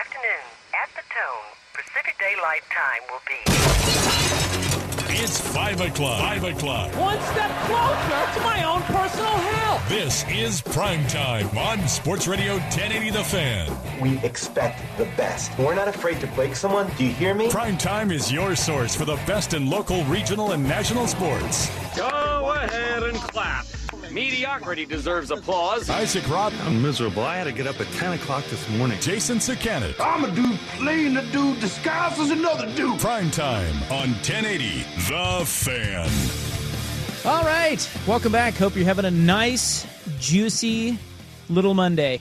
Afternoon. At the tone, Pacific Daylight Time will be. It's 5 o'clock. 5 o'clock. One step closer to my own personal hell. This is Prime Time on Sports Radio 1080 The Fan. We expect the best. We're not afraid to break someone. Do you hear me? Prime Time is your source for the best in local, regional, and national sports. Go ahead and clap. Mediocrity deserves applause. Isaac Ropp. I'm miserable. I had to get up at 10 o'clock this morning. Jason Sakanet. I'm a dude playing a dude disguised as another dude. Prime Time on 1080 The Fan. All right. Welcome back. Hope you're having a nice, juicy little Monday.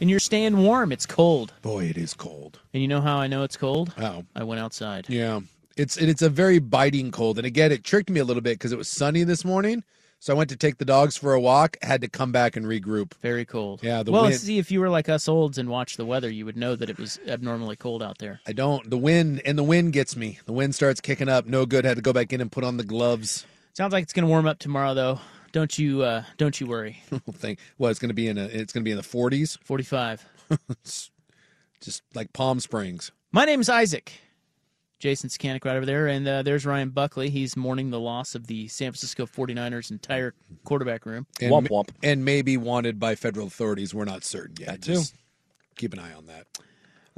And you're staying warm. It's cold. Boy, it is cold. And you know how I know it's cold? Oh. I went outside. Yeah. It's it's a very biting cold. And again, it tricked me a little bit because it was sunny this morning. So I went to take the dogs for a walk, had to come back and regroup. Very cold. Yeah, the well, wind. see, if you were like us olds and watched the weather, you would know that it was abnormally cold out there. I don't. The wind and the wind gets me. The wind starts kicking up. No good. Had to go back in and put on the gloves. Sounds like it's going to warm up tomorrow, though. Don't you? Uh, don't you worry. Think well, it's going to be in a. It's going to be in the 40s. Forty-five. Just like Palm Springs. My name's Isaac. Jason Skanik right over there, and uh, there's Ryan Buckley. He's mourning the loss of the San Francisco 49ers entire quarterback room. And, Womp ma- womp. and maybe wanted by federal authorities. We're not certain yet. too. Just keep an eye on that.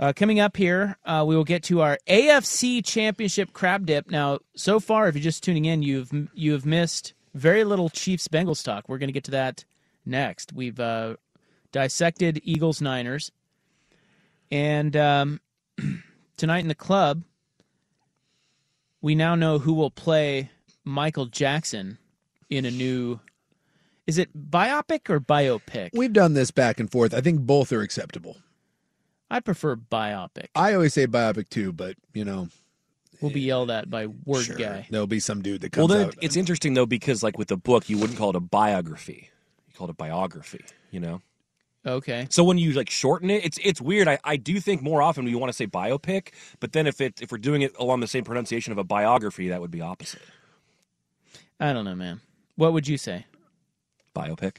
Uh, coming up here, uh, we will get to our AFC Championship crab dip. Now, so far, if you're just tuning in, you've you have missed very little Chiefs Bengals talk. We're going to get to that next. We've uh, dissected Eagles Niners, and um, tonight in the club, we now know who will play Michael Jackson in a new. Is it biopic or biopic? We've done this back and forth. I think both are acceptable. I prefer biopic. I always say biopic too, but you know, We'll be yelled at by word sure, guy. there'll be some dude that Well, comes then out. it's interesting though because like with the book, you wouldn't call it a biography. You call it a biography. You know. Okay. So when you like shorten it, it's it's weird. I, I do think more often we want to say biopic, but then if it if we're doing it along the same pronunciation of a biography, that would be opposite. I don't know, man. What would you say? Biopic.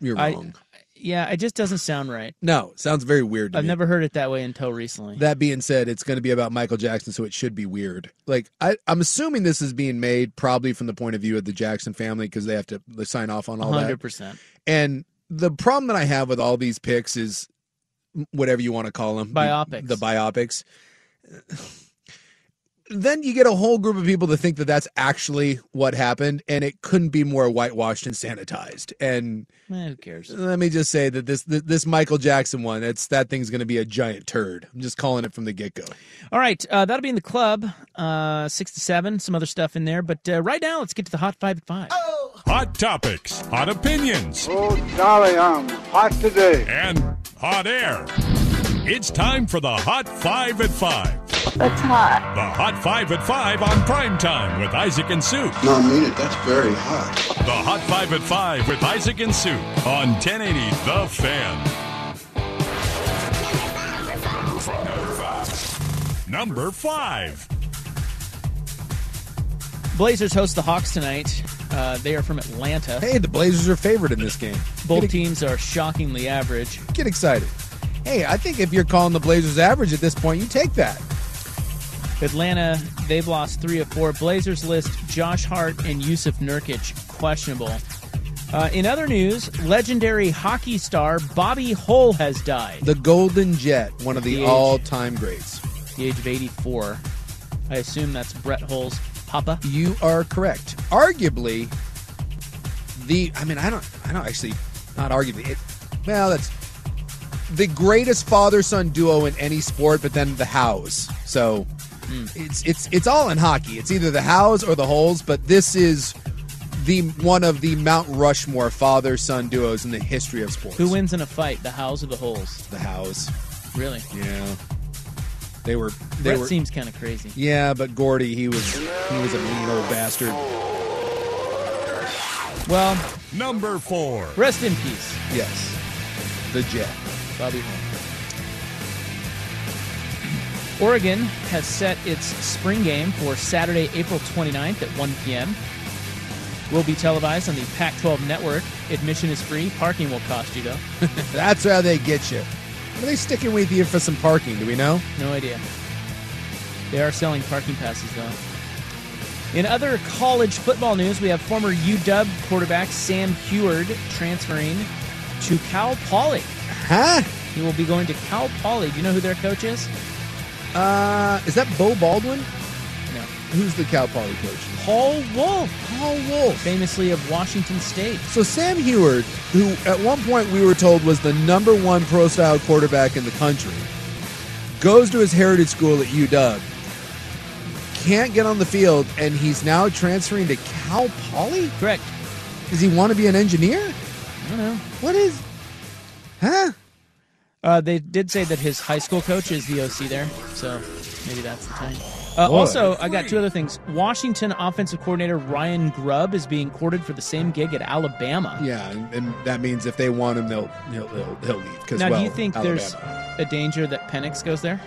You're I- wrong. Yeah, it just doesn't sound right. no, sounds very weird. To I've me. never heard it that way until recently. That being said, it's going to be about Michael Jackson, so it should be weird. Like I, I'm assuming this is being made probably from the point of view of the Jackson family because they have to sign off on all that. 100%. And the problem that I have with all these picks is whatever you want to call them, the- Biopics. the, biopics. Then you get a whole group of people to think that that's actually what happened, and it couldn't be more whitewashed and sanitized. And Eh, who cares? let me just say that this this, this Michael Jackson one, it's that thing's going to be a giant turd. I'm just calling it from the get go. All right, uh, that'll be in the club, uh, 6 to 7, some other stuff in there. But uh, right now, let's get to the Hot 5 at 5. Hot topics, hot opinions, Oh, golly, I'm hot today. and hot air. It's time for the Hot 5 at 5. That's hot. The Hot 5 at 5 on prime time with Isaac and Sue. No, I mean it. That's very hot. The Hot 5 at 5 with Isaac and Sue on 1080 The Fan. Number 5. Blazers host the Hawks tonight. Uh, they are from Atlanta. Hey, the Blazers are favored in this game. Both Get, teams are shockingly average. get excited. Hey, I think if you're calling the Blazers average at this point, you take that. Atlanta, they've lost three of four. Blazers list Josh Hart and Yusuf Nurkic questionable. Uh, in other news, legendary hockey star Bobby Hull has died. The Golden Jet, one of the, The all-time greats. the age of 84. I assume that's Brett Hull's papa. You are correct. Arguably, the I mean, I don't, I don't actually, not arguably. It, well, that's the greatest father-son duo in any sport, but then the Howes. So hmm. it's it's it's all in hockey. It's either the Howes or the Hulls, but this is the one of the Mount Rushmore father-son duos in the history of sports. Who wins in a fight, the Howes or the Hulls? The Howes. Really? Yeah. They were. They Brett were. seems kind of crazy. yeah, but Gordie, he was he was a mean old bastard. Well, Number four. rest in peace, Yes, the Jet. Bobby Hull. Oregon has set its spring game for Saturday, April 29th at 1 p.m. Will be televised on the Pac 12 network. Admission is free. Parking will cost you, though. That's how they get you. Are they sticking with you for some parking? Do we know? No idea. They are selling parking passes, though. In other college football news, we have former UW quarterback Sam Huard transferring to Cal Poly. Huh? He will be going to Cal Poly. Do you know who their coach is? Uh, is that Beau Baldwin? No. Who's the Cal Poly coach? Paul Wulff, Paul Wulff. famously of Washington State. So Sam Huard, who at one point we were told was the number one pro style quarterback in the country, goes to his heritage school at UW. Can't get on the field, and he's now transferring to Cal Poly. Correct. Does he want to be an engineer? I don't know. What is? Huh? Uh, they did say that his high school coach is the OC there, so maybe that's the time. Uh, also, I got two other things. Washington offensive coordinator Ryan Grubb is being courted for the same gig at Alabama. Yeah, and, and that means if they want him, they'll he'll, he'll, he'll leave. Because Now, well, do you think there's a danger that Penix goes there?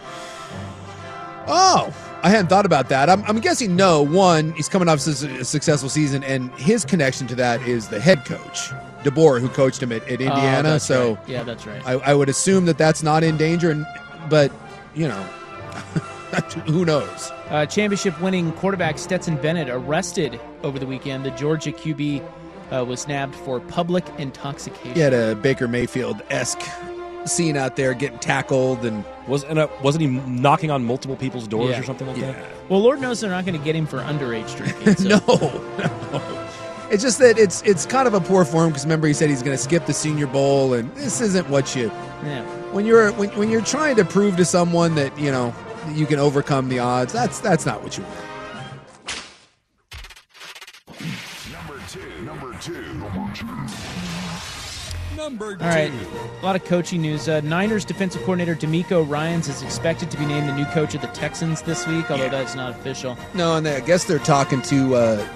Oh, I hadn't thought about that. I'm, I'm guessing no. One, he's coming off a successful season, and his connection to that is the head coach, DeBoer, who coached him at, at Oh, Indiana. that's so right. yeah, that's right. I, I would assume that that's not in danger. And but you know, who knows? Uh, championship winning quarterback Stetson Bennett arrested over the weekend. The Georgia QB uh, was nabbed for public intoxication. He had a Baker Mayfield esque scene out there getting tackled, and Was and uh, wasn't he knocking on multiple people's doors Yeah. or something like yeah. that? Well, Lord knows they're not going to get him for underage drinking. So. no, no. It's just that it's it's kind of a poor form because remember he said he's going to skip the Senior Bowl, and this isn't what you Yeah. when you're when, when you're trying to prove to someone that you know you can overcome the odds. That's that's not what you want. Number two. Number two. Number two. Number two. All right, a lot of coaching news. Uh, Niners defensive coordinator DeMeco Ryans is expected to be named the new coach of the Texans this week, although that's not official. No, and they, I guess they're talking to uh,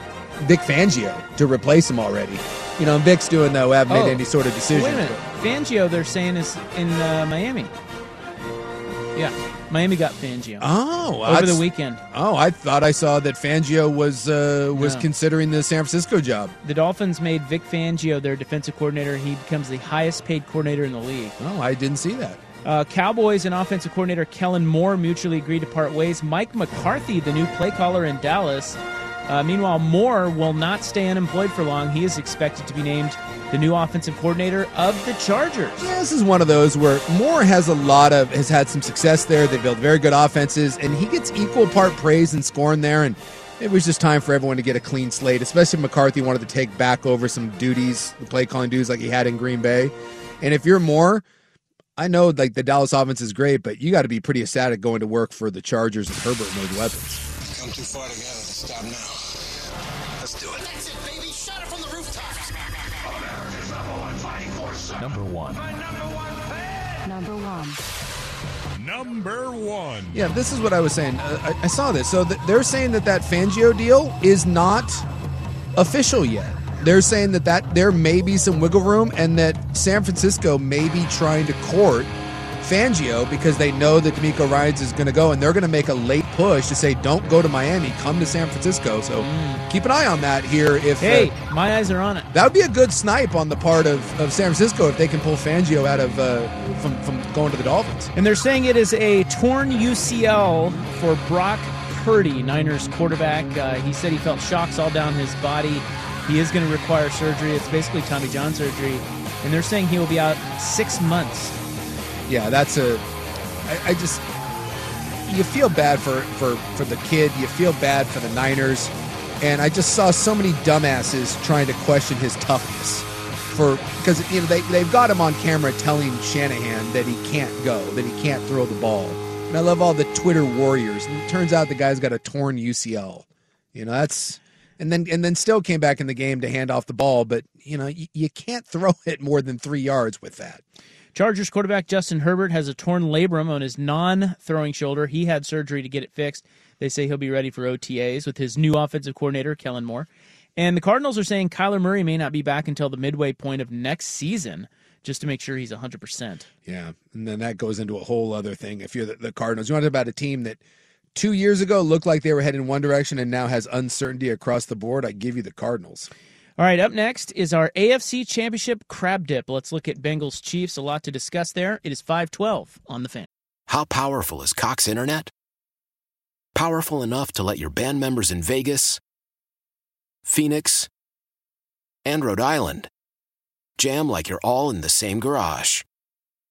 Vic Fangio to replace him already. You know, and Vic's doing though haven't Oh. made any sort of decision. Wait a minute, Fangio they're saying is in uh, Miami. Yeah, Miami got Fangio Oh, over the weekend. Oh, I thought I saw that Fangio was uh, was No. considering the San Francisco job. The Dolphins made Vic Fangio their defensive coordinator. He becomes the highest paid coordinator in the league. Oh, I didn't see that. Uh, Cowboys and offensive coordinator Kellen Moore mutually agreed to part ways. Mike McCarthy, the new play caller in Dallas. Uh, meanwhile, Moore will not stay unemployed for long. He is expected to be named the new offensive coordinator of the Chargers. Yeah, this is one of those where Moore has a lot of has had some success there. They built very good offenses, and he gets equal part praise and scorn there. And it was just time for everyone to get a clean slate. Especially McCarthy wanted to take back over some duties, the play calling duties like he had in Green Bay. And if you're Moore, I know like the Dallas offense is great, but you got to be pretty ecstatic going to work for the Chargers and Herbert and those weapons. Come too far together to stop now. Number one. Number one. Number one. Yeah, this is what I was saying. Uh, I, I saw this. So th- they're saying that that Fangio deal is not official yet. They're saying that, that there may be some wiggle room and that San Francisco may be trying to court Fangio because they know that DeMeco Ryans is going to go and they're going to make a late push to say, don't go to Miami, come to San Francisco. So keep an eye on that here. If uh, Hey, my eyes are on it. that would be a good snipe on the part of, of San Francisco if they can pull Fangio out of uh, from, from going to the Dolphins. And they're saying it is a torn UCL for Brock Purdy, Niners quarterback. Uh, he said he felt shocks all down his body. He is going to require surgery. It's basically Tommy John surgery, and they're saying he will be out six months. Yeah, that's a. I, I just you feel bad for for for the kid. You feel bad for the Niners, and I just saw so many dumbasses trying to question his toughness for because you know they they've got him on camera telling Shanahan that he can't go, that he can't throw the ball. And I love all the Twitter warriors. And it turns out the guy's got a torn UCL. You know that's and then and then still came back in the game to hand off the ball, but you know you, you can't throw it more than three yards with that. Chargers quarterback Justin Herbert has a torn labrum on his non throwing shoulder. He had surgery to get it fixed. They say he'll be ready for OTAs with his new offensive coordinator, Kellen Moore. And the Cardinals are saying Kyler Murray may not be back until the midway point of next season just to make sure he's 100%. Yeah. And then that goes into a whole other thing. If you're the, the Cardinals, you want to talk about a team that two years ago looked like they were heading one direction and now has uncertainty across the board, I give you the Cardinals. All right, up next is our AFC Championship crab dip. Let's look at Bengals Chiefs. A lot to discuss there. It is 512 on the fan. How powerful is Cox Internet? Powerful enough to let your band members in Vegas, Phoenix, and Rhode Island jam like you're all in the same garage.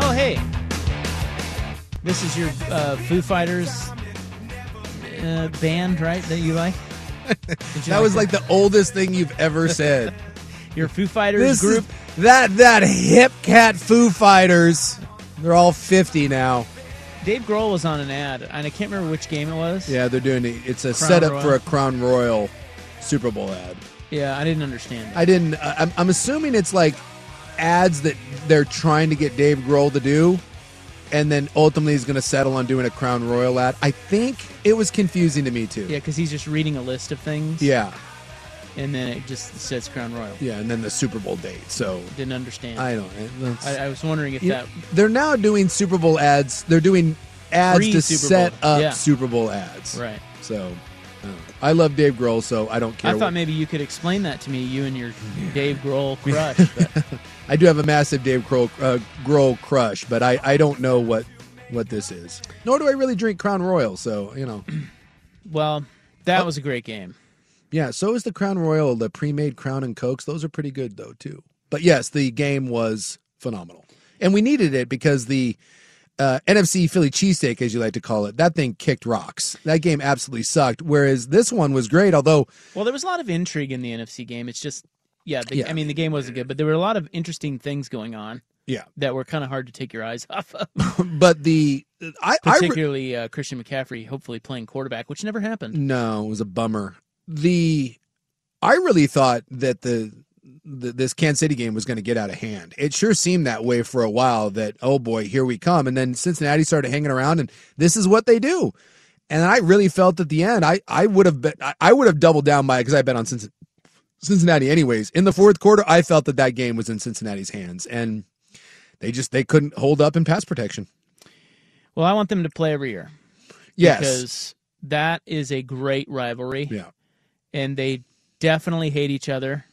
Oh, hey. This is your uh, Foo Fighters uh, band, right? That you like? that was like the oldest thing you've ever said. your Foo Fighters This group. is- that that hip cat Foo Fighters. They're all fifty now. Dave Grohl was on an ad, and I can't remember which game it was. Yeah, they're doing it. It's a Crown setup Royal. for a Crown Royal Super Bowl ad. Yeah, I didn't understand. I didn't. I'm, I'm assuming it's like ads that they're trying to get Dave Grohl to do, and then ultimately he's going to settle on doing a Crown Royal ad. I think it was confusing to me too. Yeah, because he's just reading a list of things. Yeah, and then it just says Crown Royal. yeah, and then the Super Bowl date. So Didn't understand. I don't. Eh, I, I was wondering if You- that. they're now doing Super Bowl ads. They're doing ads to Pre-Super set Bowl. up Yeah. Super Bowl ads. Right. So, I, know. I love Dave Grohl, so I don't care. I thought what- maybe you could explain that to me, you and your Dave Grohl crush. But I do have a massive Dave Grohl, uh, Grohl crush, but I, I don't know what what this is. Nor do I really drink Crown Royal, so you know. well, that was a great game. Yeah, so is the Crown Royal, the pre-made Crown and Cokes. Those are pretty good though too. But yes, the game was phenomenal, and we needed it because the uh, NFC Philly cheesesteak, as you like to call it, that thing kicked rocks. That game absolutely sucked. Whereas this one was great, although Well, there was a lot of intrigue in the NFC game. It's just, yeah, the, Yeah. I mean, the game wasn't good, but there were a lot of interesting things going on. Yeah. that were kind of hard to take your eyes off of. but the I, I re- particularly uh, Christian McCaffrey, hopefully playing quarterback, which never happened. No, it was a bummer. The I really thought that the, the this Kansas City game was going to get out of hand. It sure seemed that way for a while. That oh boy, here we come. And then Cincinnati started hanging around, and this is what they do. And I really felt at the end, I, I would have bet, I- would have doubled down by because I bet on Cincinnati, Cincinnati anyways. In the fourth quarter, I felt that that game was in Cincinnati's hands, and they just they couldn't hold up in pass protection. Well, I want them to play every year. Yes. Because that is a great rivalry. Yeah. And they definitely hate each other.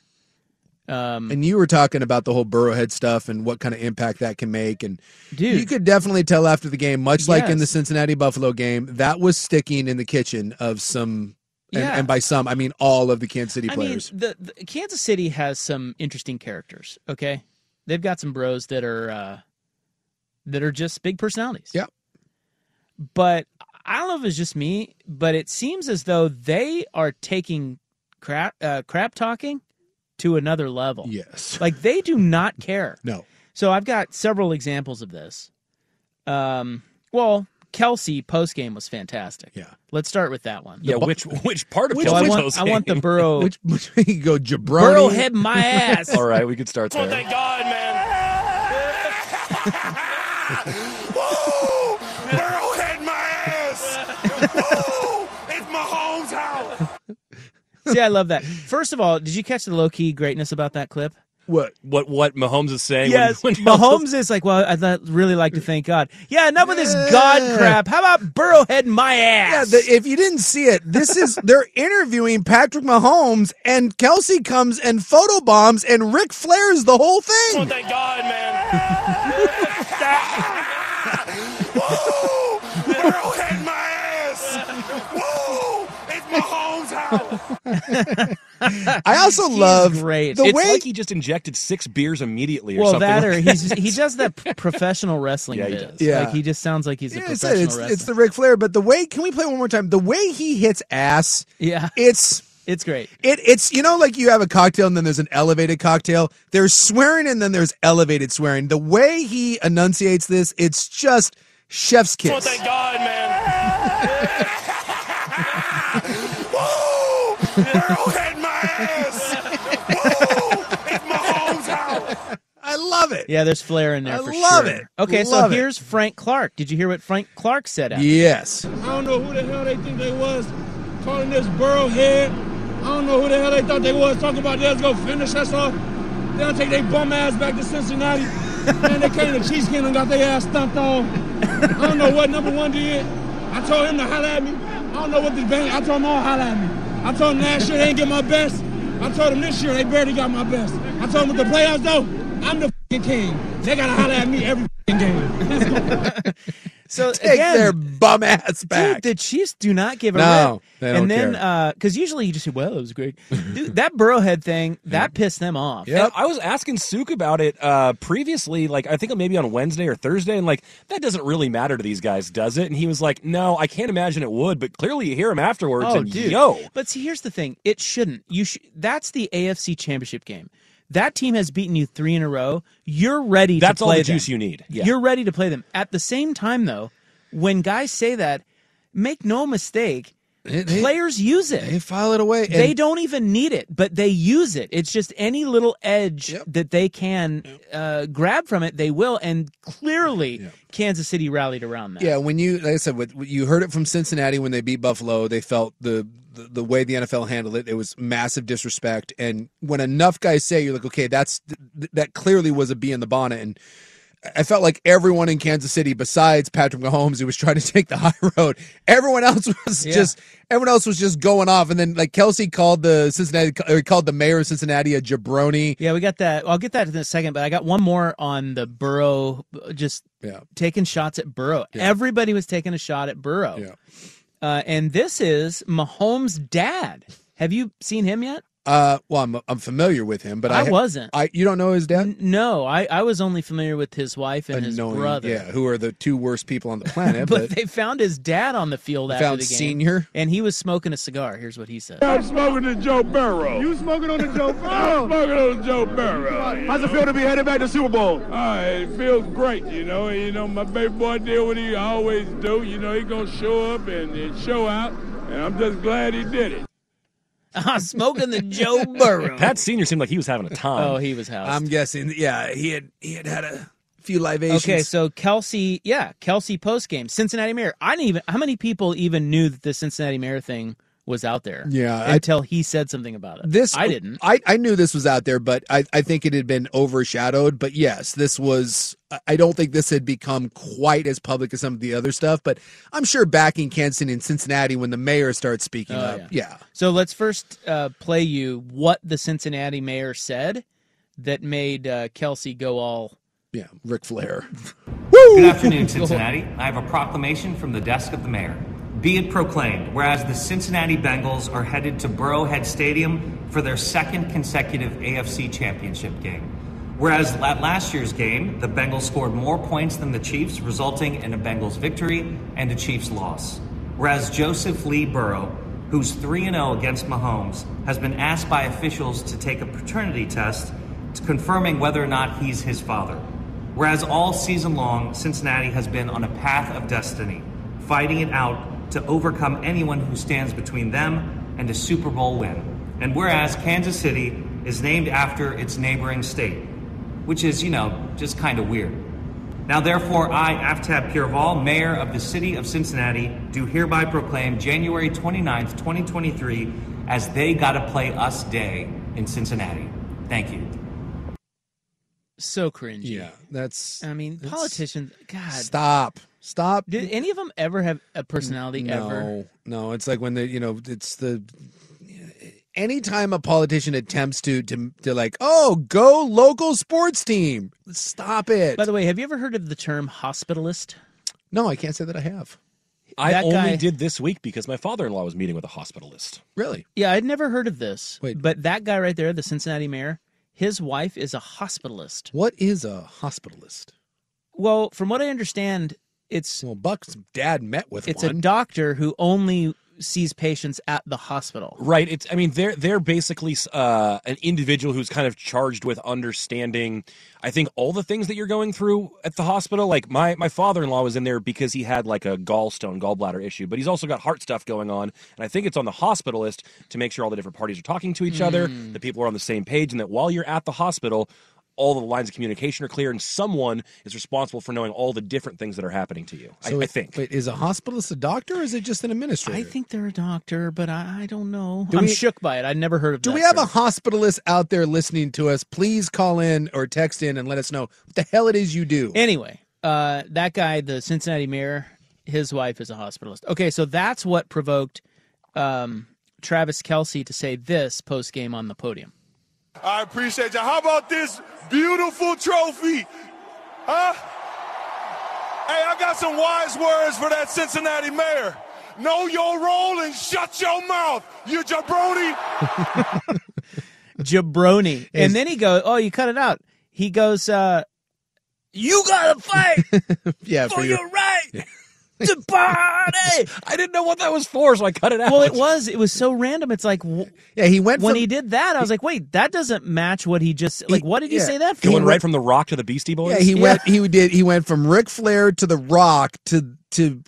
Um, And you were talking about the whole Burrowhead stuff and what kind of impact that can make, and Dude. you could definitely tell after the game, much like in the Cincinnati Buffalo game, that was sticking in the kitchen of some, and, Yeah. and by some I mean all of the Kansas City players. I mean, the, the Kansas City has some interesting characters. Okay, they've got some bros that are uh, that are just big personalities. Yeah. But I don't know if it's just me, but it seems as though they are taking crap uh, crap talking to another level. Yes. Like they do not care. No. So I've got several examples of this. Um, well, Kelce post game was fantastic. Yeah. Let's start with that one. Yeah, bu- which which part of Which- Kelce's I want, I want the? Burrow. Which, which you go jabroni. Burrow head my ass. All right, we could start there. Thank God, man. Woo! Burrowhead my ass. Woo! It's Mahomes' house. See, I love that. First of all, did you catch the low key greatness about that clip? What what what Mahomes is saying? Yes, when, when Mahomes is like, well, I'd really like to thank God. Yeah, enough of this God crap. How about Burrowhead my Yeah, ass? the, if you didn't see it, this is they're interviewing Patrick Mahomes, and Kelce comes and photobombs, and Ric Flair's the whole thing. Oh, thank God, man. Woo! Burrowhead my ass. Woo! It's Mahomes' house. I also love great. the it's way like he just injected six beers immediately or well, something. that or like he's he does that professional wrestling Yeah, he biz. does. Yeah. Like he just sounds like he's a Yeah, it's, professional it's, wrestler. it's the Ric Flair, but the way can we play one more time? The way he hits ass, yeah, it's it's great. it it's you know like you have a cocktail and then there's an elevated cocktail. There's swearing and then there's elevated swearing. The way he enunciates this, it's just chef's Oh, kiss. thank God, man. had my ass. Woo! It's Mahomes' house. I love it. Yeah, there's flair in there I for love sure. it. Okay, Love so it. here's Frank Clark. Did you hear what Frank Clark said? After? Yes. I don't know who the hell they think they was calling this Burrowhead. I don't know who the hell they thought they was talking about they was gonna finish us off. They'll take their bum ass back to Cincinnati. Man, they came to Cheesecake and got their ass stomped on. I don't know what number one did. I told him to holler at me. I don't know what this bang. I told him all holler at me. I told them last year they didn't get my best. I told them this year they barely got my best. I told them with the playoffs though, I'm the fing king. They gotta holler at me every fing game. Let's go. So Take again, their bum ass back. Dude, the Chiefs do not give a No, rip. they don't and then, care. because usually you just say, "Well, it was great." Dude, that Burrowhead thing that pissed them off. And I was asking Sook about it uh, previously, like I think maybe on Wednesday or Thursday, and like that doesn't really matter to these guys, does it? And he was like, "No, I can't imagine it would." But clearly, you hear him afterwards, Oh, and dude. yo, But see, here's the thing: it shouldn't. You sh- That's the AFC Championship game. That team has beaten you three in a row. You're ready. That's to all the them. juice you need. Yeah. You're ready to play them. At the same time, though, when guys say that, make no mistake. They- players use it. They file it away. they don't even need it, but they use it. It's just any little edge that they can uh, grab from it, they will. And clearly, Kansas City rallied around that. Yeah, when you like I said, with, you heard it from Cincinnati when they beat Buffalo. They felt the, the the way the NFL handled it. It was massive disrespect. And when enough guys say, you're like, okay, that's th- that clearly was a bee in the bonnet. And I felt like everyone in Kansas City, besides Patrick Mahomes, who was trying to take the high road, everyone else was Yeah. just everyone else was just going off. And then like Kelce called the Cincinnati, or called the mayor of Cincinnati a jabroni. Yeah, we got that. I'll get that in a second, but I got one more on the Burrow, just Yeah. taking shots at Burrow. Everybody was taking a shot at Burrow. Yeah. Uh, and this is Mahomes' dad. Have you seen him yet? Uh, well, I'm I'm familiar with him, but I, I wasn't. I you don't know his dad? N- No, I, I was only familiar with his wife and his brother. Yeah, who are the two worst people on the planet? but, but they found his dad on the field after Found the game. Senior? and he was smoking a cigar. Here's what he said. I'm smoking the Joe Burrow. You smoking on the Joe Burrow? I'm smoking on the Joe Burrow. How's it feel to be headed back to Super Bowl? Uh, it feels great, you know. You know, my baby boy did what he always do. You know, he gonna show up and, and show out, and I'm just glad he did it. Ah, smoking the Joe Burrow. Pat Senior seemed like he was having a time. Oh, he was housed. I'm guessing, yeah, he had he had had a few libations. Okay, so Kelce, yeah, Kelce post game, Cincinnati Mayor. I didn't even. How many people even knew that the Cincinnati Mayor thing was out there? Yeah, I- until he said something about it. this I didn't. I, I knew this was out there, but I, I think it had been overshadowed. But yes, this was. I- I don't think this had become quite as public as some of the other stuff. But I'm sure back in Kansas City and Cincinnati, when the mayor starts speaking Oh, up, yeah. yeah. So let's first uh, play you what the Cincinnati mayor said that made uh, Kelce go all. Yeah, Ric Flair. Good afternoon, Cincinnati. I have a proclamation from the desk of the mayor. Be it proclaimed, whereas the Cincinnati Bengals are headed to Burrowhead Stadium for their second consecutive AFC Championship game. Whereas at last year's game, the Bengals scored more points than the Chiefs, resulting in a Bengals victory and a Chiefs loss. Whereas Joseph Lee Burrow, who's 3 0 against Mahomes, has been asked by officials to take a paternity test confirming whether or not he's his father. Whereas all season long, Cincinnati has been on a path of destiny, fighting it out to overcome anyone who stands between them and a Super Bowl win. And whereas Kansas City is named after its neighboring state, which is, you know, just kind of weird. Now, therefore, I, Aftab Pureval, Mayor of the City of Cincinnati, do hereby proclaim January 29th, 2023, as They Gotta Play Us Day in Cincinnati. Thank you. So cringy. Yeah, that's. I mean, that's- politicians. God, Stop. Stop. Did any of them ever have a personality no, ever? No, it's like when they, you know, it's the anytime a politician attempts to to to like, oh, go local sports team. Stop it. By the way, have you ever heard of the term hospitalist? No, I can't say that I have. I That only guy- did this week because my father-in-law was meeting with a hospitalist. Really? Yeah, I'd never heard of this. Wait. but that guy right there, the Cincinnati mayor, his wife is a hospitalist. What is a hospitalist? Well, from what I understand, it's Well, Buck's dad met with it's one. a doctor who only sees patients at the hospital. Right. It's. I mean, they're they're basically uh, an individual who's kind of charged with understanding. I think all the things that you're going through at the hospital. Like my my father in law was in there because he had like a gallstone gallbladder issue, but he's also got heart stuff going on, and I think it's on the hospitalist to make sure all the different parties are talking to each other, Hmm. that people are on the same page, and that while you're at the hospital. All the lines of communication are clear, and someone is responsible for knowing all the different things that are happening to you. I, So I it- think. Wait, is a hospitalist a doctor or is it just an administrator? I think they're a doctor, but I, I don't know. Do I'm we- shook by it. I'd never heard of. Do that we have term. a hospitalist out there listening to us? Please call in or text in and let us know what the hell it is you do. Anyway, uh, that guy, the Cincinnati mayor, his wife is a hospitalist. Okay, so that's what provoked um, Travis Kelce to say this post game on the podium. I appreciate you. How about this beautiful trophy? Huh? Hey, I got some wise words for that Cincinnati mayor. Know your role and shut your mouth, you jabroni. Jabroni. Is- and then he goes, Oh, you cut it out. He goes, uh, You gotta fight yeah, for you. your right to party. I didn't know what that was for, so I cut it out. Well, it was. It was so random. It's like w- Yeah, he went when from, he did that, I was like, wait, that doesn't match what he just like. What did he yeah. say that for? Going right from the Rock to the Beastie Boys. Yeah, he went. He did. He went from Ric Flair to The Rock to to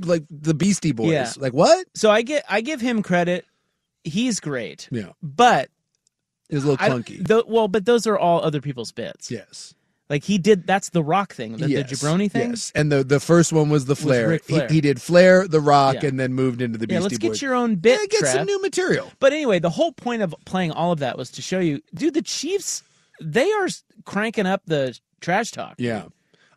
like the Beastie Boys. Yeah. Like what? So I get I give him credit. He's great. Yeah, But it was a little I- clunky. tho- well, but those are all other people's bits. yes. Like he did. That's the Rock thing, the, yes. the jabroni thing. Yes, and the the first one was the Flair. Ric Flair. He, he did Flair, The Rock, Yeah. and then moved into the Beastie Yeah, let's Boys. get your own bit. yeah, get some new material. But anyway, the whole point of playing all of that was to show you, dude, the Chiefs, they are cranking up the trash talk. Yeah.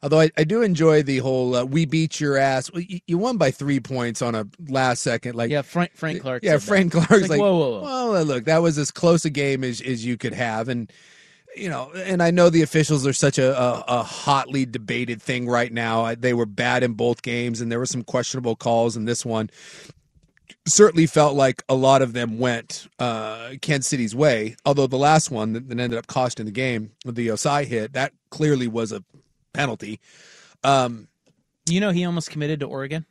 Although I, I do enjoy the whole uh, "we beat your ass." Well, You, you won by three points on a last second, like Yeah, Frank Frank Clark. yeah. that. Frank Clark's like, whoa, whoa, whoa. well, look, that was as close a game as as you could have, and you know, and I know the officials are such a, a, a hotly debated thing right now. They were bad in both games, and there were some questionable calls in this one. Certainly felt like a lot of them went uh, Kansas City's way. Although the last one that, that ended up costing the game, with the Ossai hit, that clearly was a penalty. Um, You know, he almost committed to Oregon.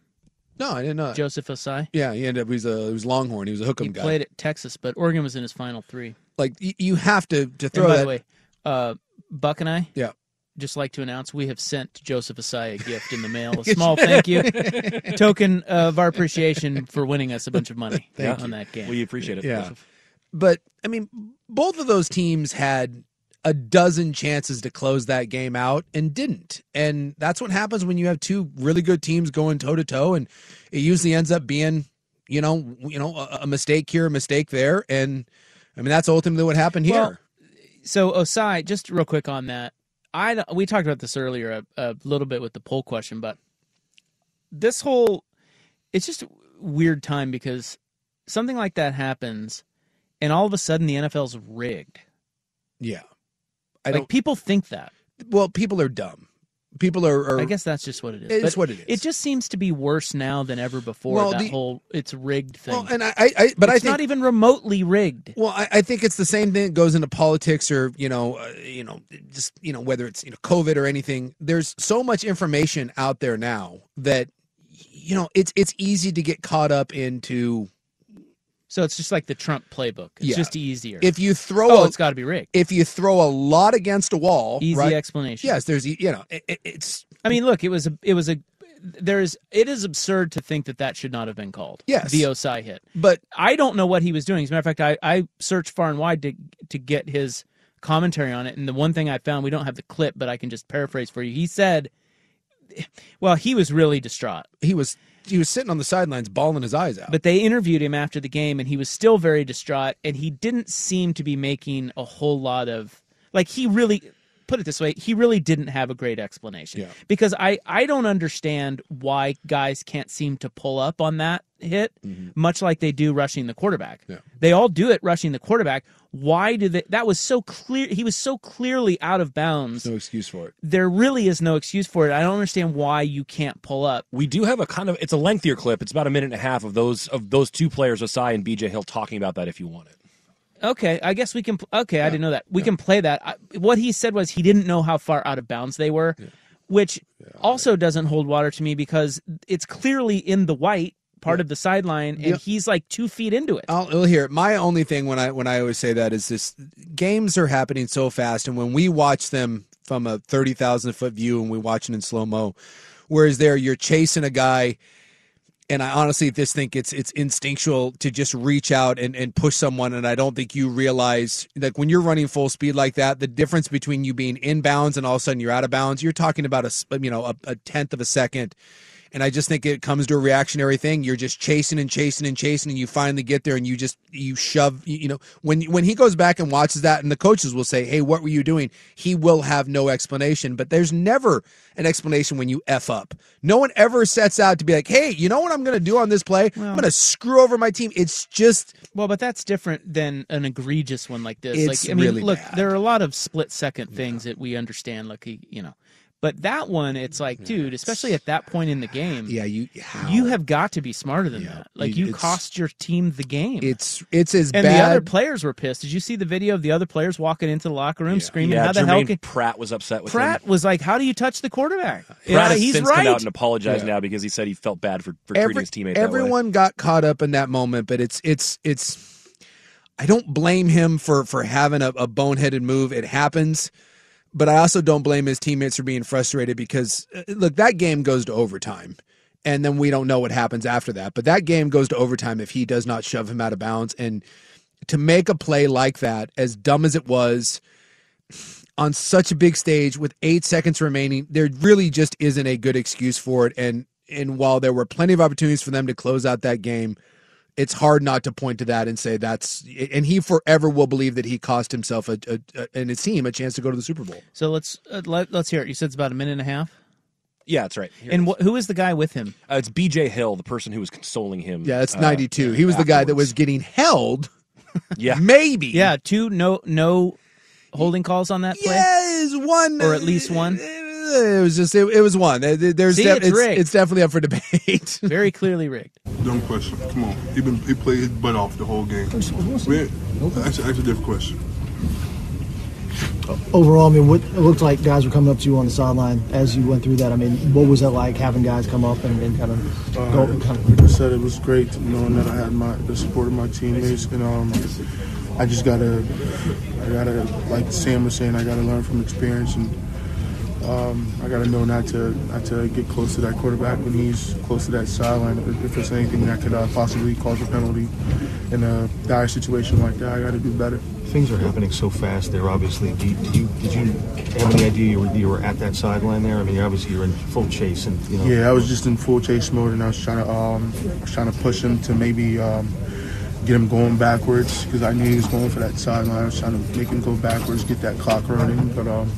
No, I didn't know. that. Joseph Ossai. Yeah, he ended up. He was a he was Longhorn. He was a hook'em He guy. played at Texas, but Oregon was in his final three. like y- you have to to And throw by that. the way, uh, Buck and I, yeah, just like to announce we have sent Joseph Ossai a gift in the mail. A small thank you, token of our appreciation for winning us a bunch of money Thank on you. that game. We appreciate it. Yeah. Joseph. but I mean, both of those teams had a dozen chances to close that game out and didn't. And that's what happens when you have two really good teams going toe to toe, and it usually ends up being, you know, you know, a, a mistake here, a mistake there, and I mean that's ultimately what happened here. Well, so Ossai, just real quick on that. I we talked about this earlier a, a little bit with the poll question, but this whole it's just a weird time because something like that happens, and all of a sudden the NFL's rigged. yeah, I like don't. people think that. Well, people are dumb. People are. are I guess that's just what it is. It's But what it is. It just seems to be worse now than ever before. Well, that the- whole it's rigged thing. Well, and I, I, I but I It's think not even remotely rigged. Well, I, I think it's the same thing that goes into politics, or you know, uh, you know, just you know, whether it's you know COVID or anything. There's so much information out there now that you know it's it's easy to get caught up into. So it's just like the Trump playbook. It's Yeah. just easier. If you throw, oh, a, it's got to be rigged. if you throw a lot against a wall, Easy right? explanation. Yes, there's you know, it, it- it's I mean, look, it was a, it was a, there is, it is absurd to think that that should not have been called. Yes. the Ossai hit. but I don't know what he was doing. As a matter of fact, I, I searched far and wide to to get his commentary on it, and the one thing I found, we don't have the clip, but I can just paraphrase for you. He said, "Well, he was really distraught." he was he was sitting on the sidelines, bawling his eyes out. But they interviewed him after the game, and he was still very distraught, and he didn't seem to be making a whole lot of like he really put it this way he really didn't have a great explanation Yeah. because i i don't understand why guys can't seem to pull up on that hit much like they do rushing the quarterback Mm-hmm. Yeah. they all do it rushing the quarterback why do they that was so clear he was so clearly out of bounds no excuse for it. there really is no excuse for it i don't understand why you can't pull up We do have a kind of it's a lengthier clip. It's about a minute and a half of those of those two players, Ossai and BJ Hill, talking about that. If you want it, Okay, I guess we can. Okay, I didn't know that. We can play that. I, what he said was he didn't know how far out of bounds they were, which also doesn't hold water to me because it's clearly in the white part of the sideline, and Yeah. he's like two feet into it. I'll, I'll hear it. My only thing when I when I always say that is this: games are happening so fast, and when we watch them from a thirty thousand foot view, and we watch it in slow mo, whereas there you're chasing a guy, and I honestly just think it's it's instinctual to just reach out and, and push someone, and I don't think you realize like when you're running full speed like that, the difference between you being in bounds and all of a sudden you're out of bounds, you're talking about a you know a, a tenth of a second. And I just think it comes to a reactionary thing. You're just chasing and chasing and chasing, and you finally get there, and you just you shove. You, you know, when when he goes back and watches that, and the coaches will say, "Hey, what were you doing?" He will have no explanation, but there's never an explanation when you f up. No one ever sets out to be like, "Hey, you know what I'm going to do on this play? I'm going to screw over my team." It's just Well, but that's different than an egregious one like this. Like I mean, really look, bad. there are a lot of split second things that we understand. Like you know, but that one, it's like, dude, especially at that point in the game, yeah, you you have got to be smarter than that. Like you- you cost your team the game. it's it's as bad. and bad. the other players were pissed. Did you see the video of the other players walking into the locker room screaming, yeah, "How the Germaine hell can?" Pratt was upset with Pratt him. was like, "How do you touch the quarterback?" Uh, Pratt Yeah, has he's since right. come out and apologized Yeah. now because he said he felt bad for, for treating his teammate that way. everyone got caught up in that moment, but it's it's it's. I don't blame him for for having a, a boneheaded move. It happens, but I also don't blame his teammates for being frustrated because uh, look, that game goes to overtime, and then we don't know what happens after that. But that game goes to overtime if he does not shove him out of bounds, and to make a play like that, as dumb as it was, on such a big stage with eight seconds remaining, there really just isn't a good excuse for it. And and while there were plenty of opportunities for them to close out that game, it's hard not to point to that and say that's. And he forever will believe that he cost himself a, a, a and his team a chance to go to the Super Bowl. So let's uh, let, let's hear it. You said it's about a minute and a half. Yeah, that's right. Here and wh- who is the guy with him? Uh, it's BJ Hill, the person who was consoling him. Yeah, it's uh, ninety two. he was the guy that was getting held. Yeah, maybe. Yeah, two no no holding calls on that play. Yeah, is one or at least one. It was just it, it was one. There's See, def- it's it's, it's definitely up for debate. Very clearly rigged. Dumb question. Come on. He been he played his butt off the whole game. Man, That's, that's a different question. overall, I mean, what it looked like guys were coming up to you on the sideline as you went through that. I mean, what was that like having guys come up and, and kind of Uh, go? Kind of, like I said, it was great knowing that I had my the support of my teammates, and um, I just gotta, I gotta, like Sam was saying, I gotta learn from experience, and um, I gotta know not to not to get close to that quarterback when he's close to that sideline. If, if there's anything that could uh, possibly cause a penalty in a dire situation like that, I gotta do better. things are happening so fast there. Obviously, did you did you have any idea you were, you were at that sideline there? I mean, obviously you're in full chase, and you know. Yeah, I was just in full chase mode, and I was trying to um, was trying to push him to maybe um, get him going backwards because I knew he was going for that sideline. I was trying to make him go backwards, get that clock running, but um,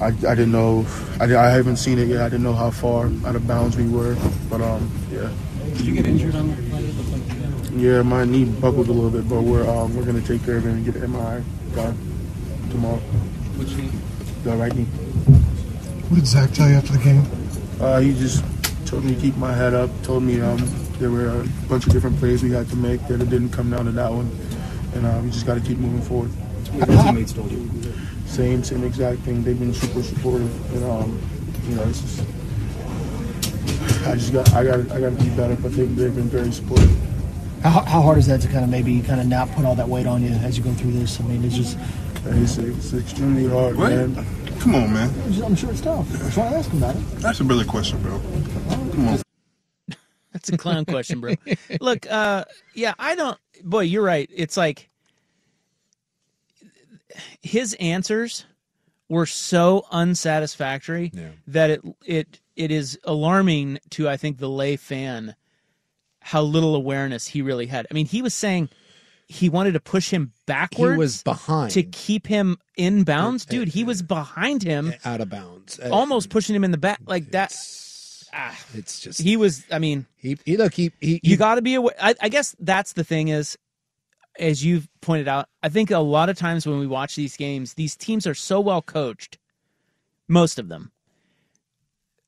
I, I didn't know. I, I haven't seen it yet. I didn't know how far out of bounds we were, but um, yeah. Did you get injured on the play? It looked like you did. Yeah, my knee buckled a little bit, but we're um, we're gonna take care of it and get an MRI done tomorrow. Which knee? The right knee. What did Zac tell you after the game? Uh, he just told me to keep my head up. Told me um, there were a bunch of different plays we had to make that it didn't come down to that one, and uh, we just got to keep moving forward. What your teammates told you? Same, same exact thing. They've been super supportive, and um, you know, it's just I just got I got I got to be better, but they've, they've been very supportive. How, how hard is that to kind of maybe kind of not put all that weight on you as you go through this? I mean, it's just. It's, it's extremely hard, What? man. Come on, man. I'm sure it's tough. That's why I asked about it. That's a better question, bro. Come on. That's a clown question, bro. Look, uh, yeah, I don't. Boy, you're right. It's like his answers were so unsatisfactory that it it it is alarming to I think the lay fan how little awareness he really had. I mean, he was saying he wanted to push him backwards. was behind. to keep him in bounds, dude. He was behind him, out of bounds, almost pushing him in the back. Like that. Ah, it's just he was. I mean, he, he look he, he you got to be aware. I, I guess that's the thing is, as you've pointed out, I think a lot of times when we watch these games, these teams are so well coached, most of them,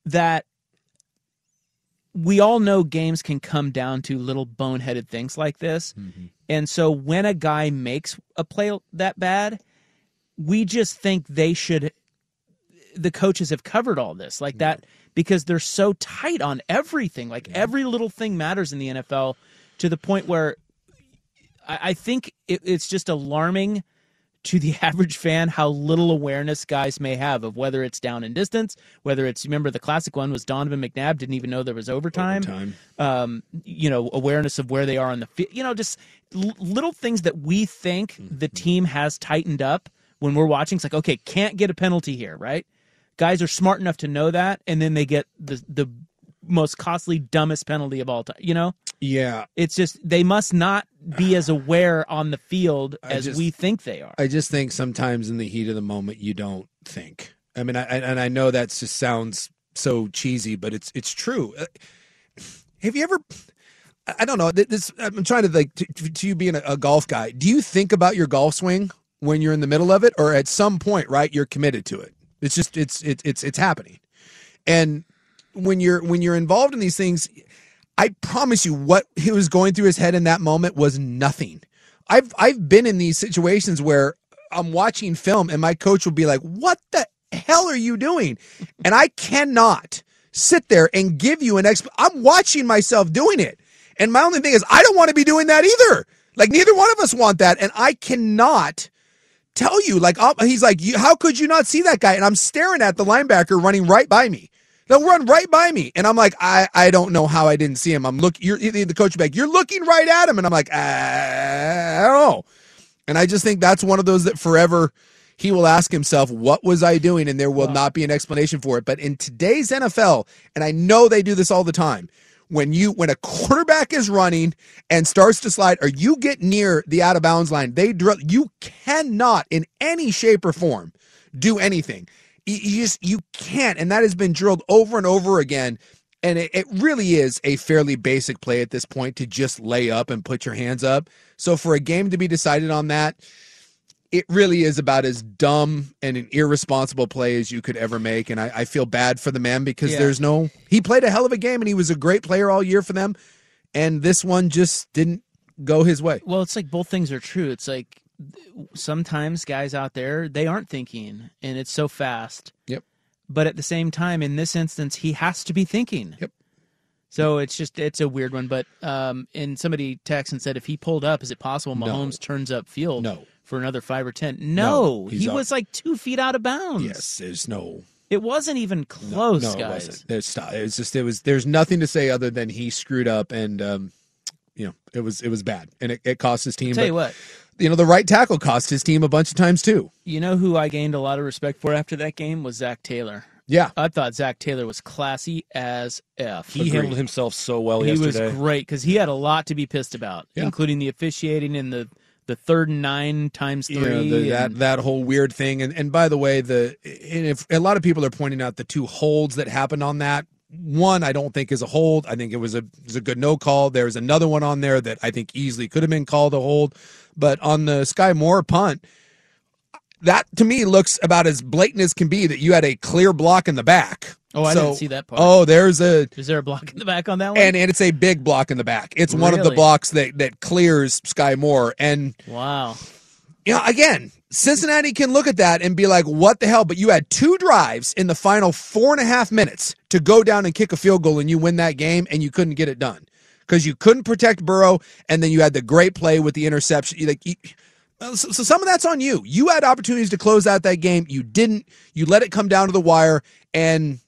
that we all know games can come down to little boneheaded things like this. Mm-hmm. And so when a guy makes a play that bad, we just think they should the coaches have covered all this like that because they're so tight on everything. Like every little thing matters in the NFL to the point where I, I think it, it's just alarming to the average fan how little awareness guys may have of whether it's down in distance, whether it's remember the classic one was Donovan McNabb didn't even know there was overtime. Overtime. Um, you know, awareness of where they are on the field. You know, just l- little things that we think the team has tightened up when we're watching. It's like, okay, can't get a penalty here, right? Guys are smart enough to know that, and then they get the the most costly, dumbest penalty of all time. You know, Yeah. it's just they must not be as aware on the field I as just- we think they are. I just think sometimes in the heat of the moment you don't think. I mean, I, and I know that just sounds so cheesy, but it's it's true. Uh, Have you ever? I I don't know. This I'm trying to like to, to you being a, a golf guy. Do you think about your golf swing when you're in the middle of it, or at some point, right? You're committed to it. It's just it's it's it's it's happening, and when you're when you're involved in these things, I promise you, what he was going through his head in that moment was nothing. I've I've been in these situations where I'm watching film and my coach will be like, "What the hell are you doing?" And I cannot sit there and give you an exp. I'm watching myself doing it, and my only thing is I don't want to be doing that either. Like neither one of us want that, and I cannot tell you. Like i he's like, "You- "How could you not see that guy?" And I'm staring at the linebacker running right by me. They'll run right by me, and I'm like, I, I don't know how I didn't see him. I'm look, you're the coach back. You're looking right at him, and I'm like, I don't know. And I just think that's one of those that forever he will ask himself, what was I doing? And there will not be an explanation for it. But in today's NFL, and I know they do this all the time, when you when a quarterback is running and starts to slide, or you get near the out of bounds line, they drill. You cannot, in any shape or form, do anything. You, you just you can't, and that has been drilled over and over again. And it, it really is a fairly basic play at this point to just lay up and put your hands up. So for a game to be decided on that, it really is about as dumb and an irresponsible play as you could ever make. And I, I feel bad for the man because Yeah. there's no he played a hell of a game and he was a great player all year for them. And this one just didn't go his way. Well, it's like both things are true. It's like sometimes guys out there they aren't thinking, and it's so fast. Yep. But at the same time, in this instance, he has to be thinking. Yep. So it's just it's a weird one. But um, and somebody texted and said if he pulled up, is it possible No. Mahomes turns up field? No. For another five or ten? No, No, he up. was like two feet out of bounds. Yes, there's no It wasn't even close, no, it guys. wasn't. There's stop. It was just it was there's nothing to say other than he screwed up and um, you know it was it was bad and it, it cost his team. Tell but you what. You know, the right tackle cost his team a bunch of times too. You know who I gained a lot of respect for after that game was Zac Taylor. Yeah. I thought Zac Taylor was classy as F. He handled himself so well he yesterday. was great because he had a lot to be pissed about, Yeah. including the officiating and the, the third and nine times you know, three. the, that and- that whole weird thing. And and by the way, the and if a lot of people are pointing out the two holds that happened on that. One, I don't think is a hold. I think it was a it was a good no call. There's another one on there that I think easily could have been called a hold, but on the Sky Moore punt, that to me looks about as blatant as can be. That you had a clear block in the back. Oh, I So- didn't see that part. Oh, there's a Is there a block in the back on that one? and and it's a big block in the back. It's one of the blocks that that clears Sky Moore and wow. you know, again, Cincinnati can look at that and be like, what the hell? But you had two drives in the final four and a half minutes to go down and kick a field goal and you win that game and you couldn't get it done because you couldn't protect Burrow and then you had the great play with the interception. You- Like, you, so, so some of that's on you. You had opportunities to close out that game. You didn't. You let it come down to the wire and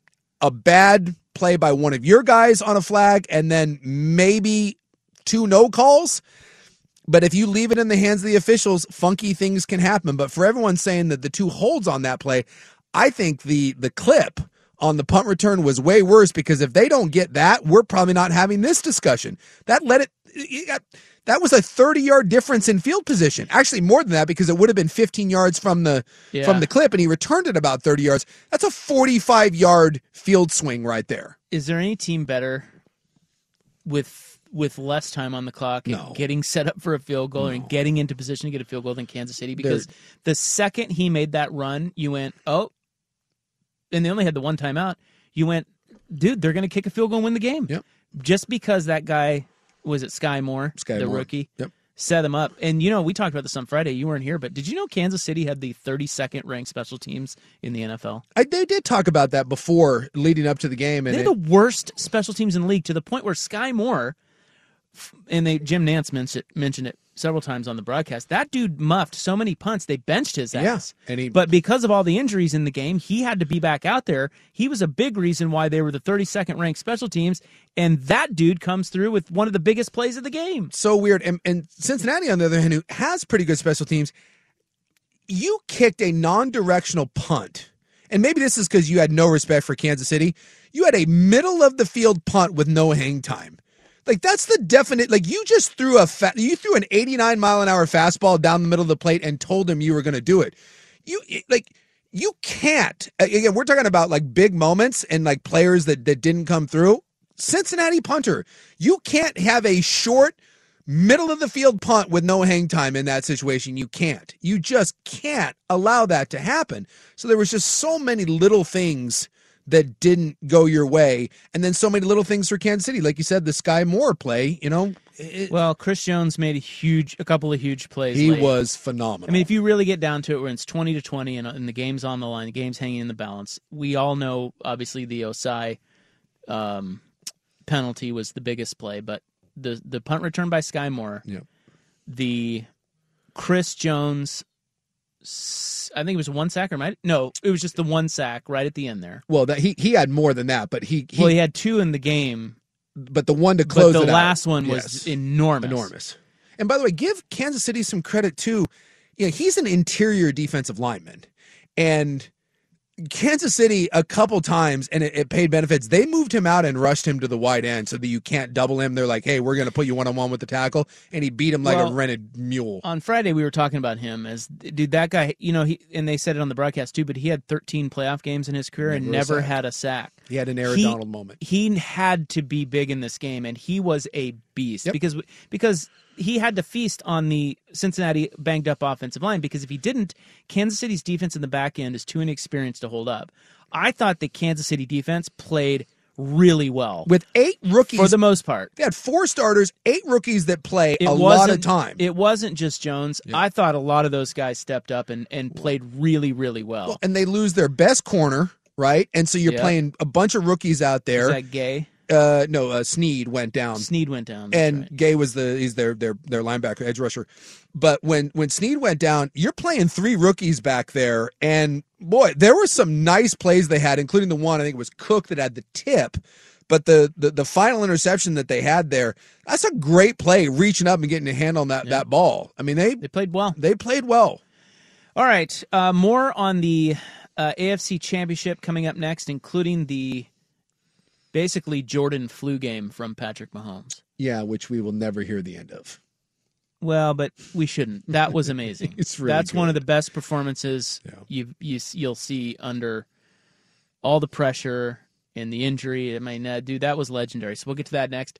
a bad play by one of your guys on a flag and then maybe two no calls. But if you leave it in the hands of the officials, funky things can happen. But for everyone saying that the two holds on that play, I think the the clip on the punt return was way worse because if they don't get that, we're probably not having this discussion. That let it. it got- that was a 30 yard difference in field position. Actually, more than that because it would have been 15 yards from the Yeah. from the clip, and he returned it about 30 yards. That's a 45 yard field swing right there. Is there any team better with with less time on the clock and getting set up for a field goal and getting into position to get a field goal than Kansas City? Because the second he made that run, you went, oh, and they only had the one timeout. You went, dude, they're going to kick a field goal and win the game. Yep. Just because that guy was it Sky Moore, Sky the Moore. rookie, Yep. set him up. And you know, we talked about this on Friday. You weren't here, but did you know Kansas City had the 32nd ranked special teams in the NFL? I, they did talk about that before leading up to the game, and They're the worst special teams in the league to the point where Sky Moore, and they Jim Nantz mentioned it, mentioned it several times on the broadcast. That dude muffed so many punts they benched his ass. Yeah, and he- but because of all the injuries in the game, he had to be back out there. He was a big reason why they were the 32nd ranked special teams, and that dude comes through with one of the biggest plays of the game. so weird. And, and Cincinnati, on the other hand, who has pretty good special teams, you kicked a non-directional punt, and maybe this is because you had no respect for Kansas City. You had a middle of the field punt with no hang time. Like that's the definite. Like you just threw a fa- you threw an 89 mile an hour fastball down the middle of the plate and told him you were going to do it. You like you can't. Again, we're talking about like big moments and like players that that didn't come through. Cincinnati punter, you can't have a short middle of the field punt with no hang time in that situation. You can't. You just can't allow that to happen. So there was just so many little things that didn't go your way, and then so many little things for Kansas City, like you said, the Sky Moore play. You know, it- Well, Chris Jones made a huge, a couple of huge plays. he late. was phenomenal. I mean, if you really get down to it, when it's twenty to twenty and, and the game's on the line, the game's hanging in the balance. We all know, obviously, the Ossai um, penalty was the biggest play, but the the punt return by Sky Moore, Yep. the Chris Jones, I think it was one sack or might no, it was just the one sack right at the end there. well, that he he had more than that, but he, he well, he had two in the game, but the one to close but the it out- last one was yes. enormous. enormous. And by the way, give Kansas City some credit too. You know, he's an interior defensive lineman, and Kansas City a couple times, and it, it paid benefits. They moved him out and rushed him to the wide end so that you can't double him. They're like, "Hey, we're going to put you one on one with the tackle," and he beat him like Well, a rented mule. on Friday we were talking about him as dude that guy you know he and they said it on the broadcast too but he had 13 playoff games in his career and Never a never sack. had a sack He had an Aaron He- Donald moment. he had to be big in this game and he was a beast because because he had to feast on the Cincinnati banged up offensive line because if he didn't Kansas City's defense in the back end is too inexperienced to hold up I thought the Kansas City defense played really well With eight rookies for the most part They had four starters, eight rookies that play it a lot of time. It wasn't just Jones. I thought a lot of those guys stepped up and, and played really, really well. and they lose their best corner, right? And so you're Yeah. playing a bunch of rookies out there. Is that gay? Uh, no, uh, Sneed went down. Sneed went down. and Gay was the he's their their their linebacker edge rusher. But when when Sneed went down, you're playing three rookies back there, and boy, there were some nice plays they had, including the one I think it was Cook that had the tip But the, the the final interception that they had there, that's a great play, reaching up and getting a hand on that, that ball. I mean, they they played well. They played well. All right, uh, more on the uh, AFC Championship coming up next, including the basically Jordan flu game from Patrick Mahomes. Yeah, which we will never hear the end of. Well, but we shouldn't. That was amazing. It's really That's one of the best performances you you you'll see under all the pressure and the injury. I mean, uh, dude, that was legendary. So we'll get to that next.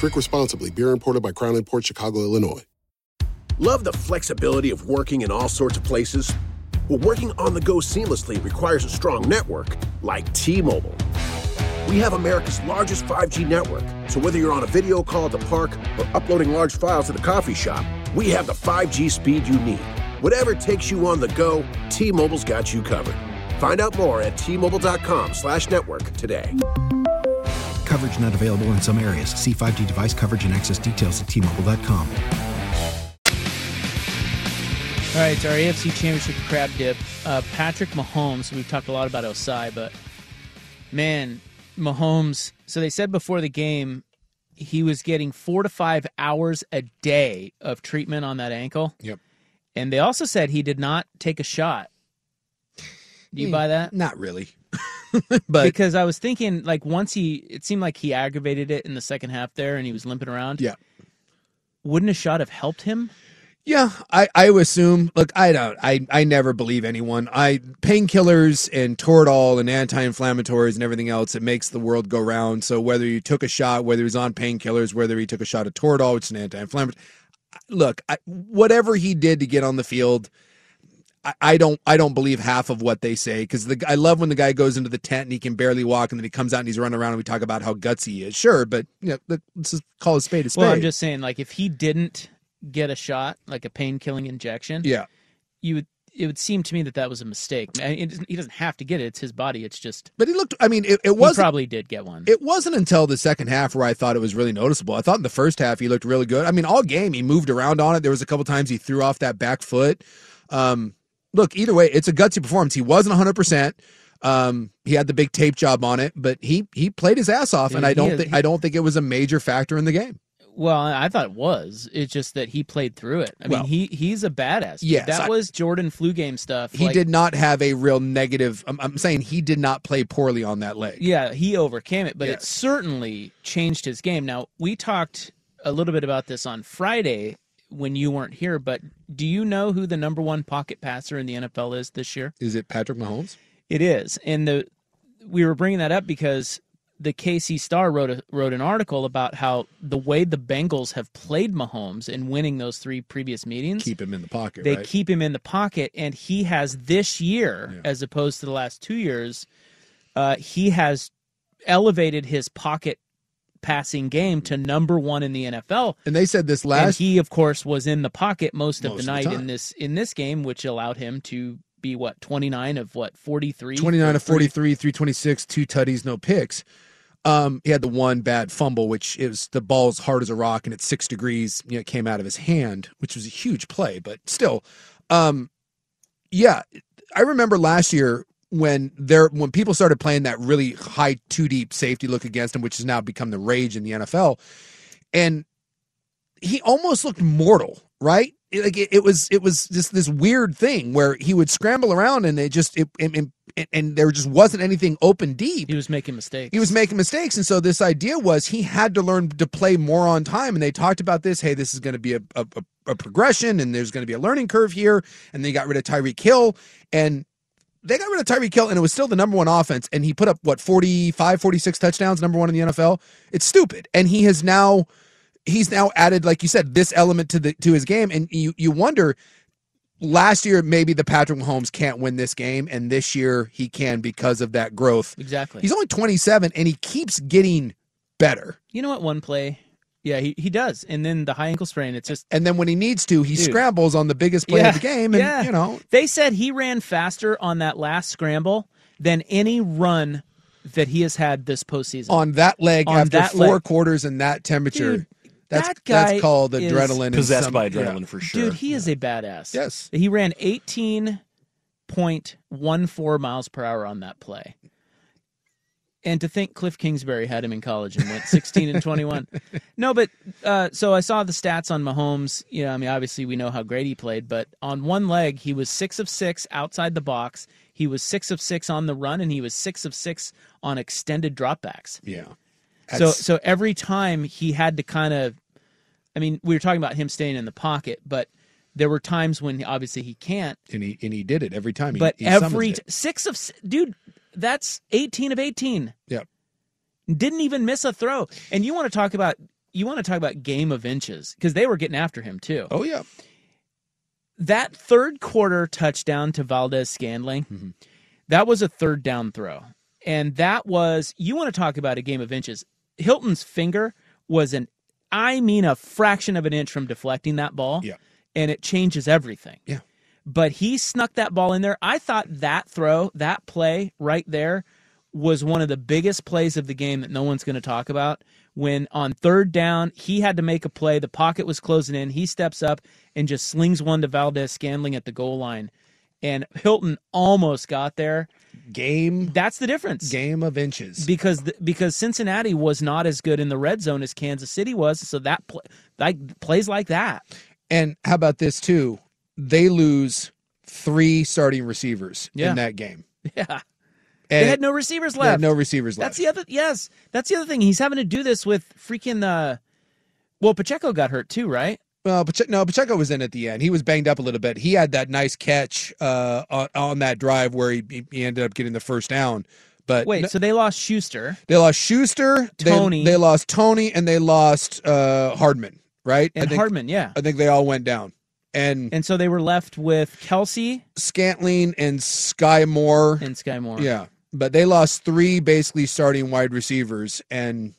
Drink responsibly. Beer imported by Crown Port Chicago, Illinois. Love the flexibility of working in all sorts of places? Well, working on the go seamlessly requires a strong network like T Mobile. We have America's largest 5G network, so whether you're on a video call at the park or uploading large files at the coffee shop, we have the 5G speed you need. Whatever takes you on the go, T Mobile's got you covered. Find out more at T-Mobile.com slash network today. Coverage not available in some areas. See 5G device coverage and access details at tmobile.com. All right, it's our AFC Championship crab dip. Uh, Patrick Mahomes. We've talked a lot about Ossai, but man, Mahomes. So they said before the game he was getting four to five hours a day of treatment on that ankle. Yep. And they also said he did not take a shot. Do you Hmm, buy that? Not really. but because I was thinking, like, once he, it seemed like he aggravated it in the second half there, and he was limping around. Yeah. Wouldn't a shot have helped him? Yeah, I, I assume. Look, I don't. I, I never believe anyone. I painkillers and Toradol and anti-inflammatories and everything else. It makes the world go round. So whether you took a shot, whether he was on painkillers, whether he took a shot of Toradol, which is an anti-inflammatory. Look, I, whatever he did to get on the field, I, I don't. I don't believe half of what they say because the I love when the guy goes into the tent and he can barely walk and then he comes out and he's running around and we talk about how gutsy he is. Sure, but you know, let's just call a spade a spade. Well, I'm just saying, like, if he didn't get a shot, like a pain killing injection, Yeah. you would. It would seem to me that that was a mistake. I mean, doesn't- he doesn't have to get it; it's his body. It's just. But he looked. I mean, it, it was probably did get one. It wasn't until the second half where I thought it was really noticeable. I thought in the first half he looked really good. I mean, all game he moved around on it. There was a couple times he threw off that back foot. Um, look, either way, it's a gutsy performance. He wasn't 100. percent um, he had the big tape job on it, but he he played his ass off, and Yeah, I don't think I don't think it was a major factor in the game. Well, I thought it was. It's just that he played through it. I Well, mean, he he's a badass. dude. yes, that I- was Jordan flu game stuff. He Like, did not have a real negative. I'm, I'm saying he did not play poorly on that leg. Yeah, he overcame it, but it certainly changed his game. Now, we talked a little bit about this on Friday when you weren't here, but do you know who the number one pocket passer in the NFL is this year? Is it Patrick Mahomes? It is. And the we were bringing that up because the KC Star wrote a, wrote an article about how the way the Bengals have played Mahomes in winning those three previous meetings, Keep him in the pocket. they right? keep him in the pocket, and he has this year, as opposed to the last two years, uh, he has elevated his pocket passing game to number one in the NFL. And they said this and last. he, of course, was in the pocket most of Most the of the night time. in this in this game, which allowed him to be what twenty nine of what forty three. 29 of 43, 326, two tutties, no picks. Um, he had the one bad fumble, which is the ball's hard as a rock and it's six degrees. You know, it came out of his hand, which was a huge play, but still, um, yeah, I remember last year when there when people started playing that really high two deep safety look against him, which has now become the rage in the NFL, and he almost looked mortal, right? it- like it, it was it was just this weird thing where he would scramble around and it just it, and, and, and there just wasn't anything open deep. He was making mistakes. He was making mistakes, and so this idea was he had to learn to play more on time. And they talked about this. Hey, this is going to be a, a, a- a progression, and there's going to be a learning curve here. And they got rid of Tyreek Hill, and they got rid of Tyreek Hill, and it was still the number one offense. And he put up what 45, 46 touchdowns, number one in the NFL. It's stupid, and he has now he's now added, like you said, this element to the to his game, and you you wonder. Last year, maybe the Patrick Mahomes can't win this game, and this year he can because of that growth. Exactly. He's only 27, and he keeps getting better. You know what? One play, yeah, he, he does, and then the high ankle sprain. It's just And then when he needs to, he Dude. scrambles on the biggest play of the game, and yeah. you know they said he ran faster on that last scramble than any run that he has had this postseason. on that leg On after that four leg. quarters and that temperature. Dude, that's that guy that's called is- adrenaline. and Possessed some- by yeah. adrenaline for sure. Dude, he is a badass. Yes. He ran 18.14 miles per hour on that play. And to think Cliff Kingsbury had him in college and went 16 and 21. No, but uh, so I saw the stats on Mahomes. You know, I mean, obviously we know how great he played, but on one leg, he was six of six outside the box. He was six of six on the run, and he was six of six on extended dropbacks. Yeah. So That's- so every time he had to kind of I mean, we were talking about him staying in the pocket, but there were times when obviously he can't. and he and he did it every time. He, but he every t- six of dude, that's 18 of 18. Yep. Didn't even miss a throw. And you want to talk about you want to talk about game of inches because they were getting after him too. Oh yeah. That third quarter touchdown to Valdes-Scantling, Mm-hmm. that was a third down throw. And that was, you want to talk about a game of inches. Hilton's finger was an, I mean, a fraction of an inch from deflecting that ball. Yeah. And it changes everything. Yeah. But he snuck that ball in there. I thought that throw, that play right there, was one of the biggest plays of the game that no one's going to talk about. When on third down, he had to make a play. The pocket was closing in. He steps up and just slings one to Valdes-Scantling at the goal line. And Hilton almost got there. Game. That's the difference. Game of inches. Because the, because Cincinnati was not as good in the red zone as Kansas City was. So that play, like plays like that. And how about this too? They lose three starting receivers Yeah. in that game. Yeah. And they had no receivers they left. had no receivers left. That's the other. Yes, that's the other thing. He's having to do this with freaking. Uh, well, Pacheco got hurt too, right? Well, Pache- no, Pacheco was in at the end. He was banged up a little bit. He had that nice catch uh, on, on that drive where he, he ended up getting the first down. But Wait, no- so they lost Schuster. they lost Schuster, they- Toney. They, lost Toney, and they lost uh, Hardman. Right, And Hardman, yeah. I think they all went down. And And so they were left with Kelce Scantling and Sky Moore. and Sky Moore. Yeah, but they lost three basically starting wide receivers, and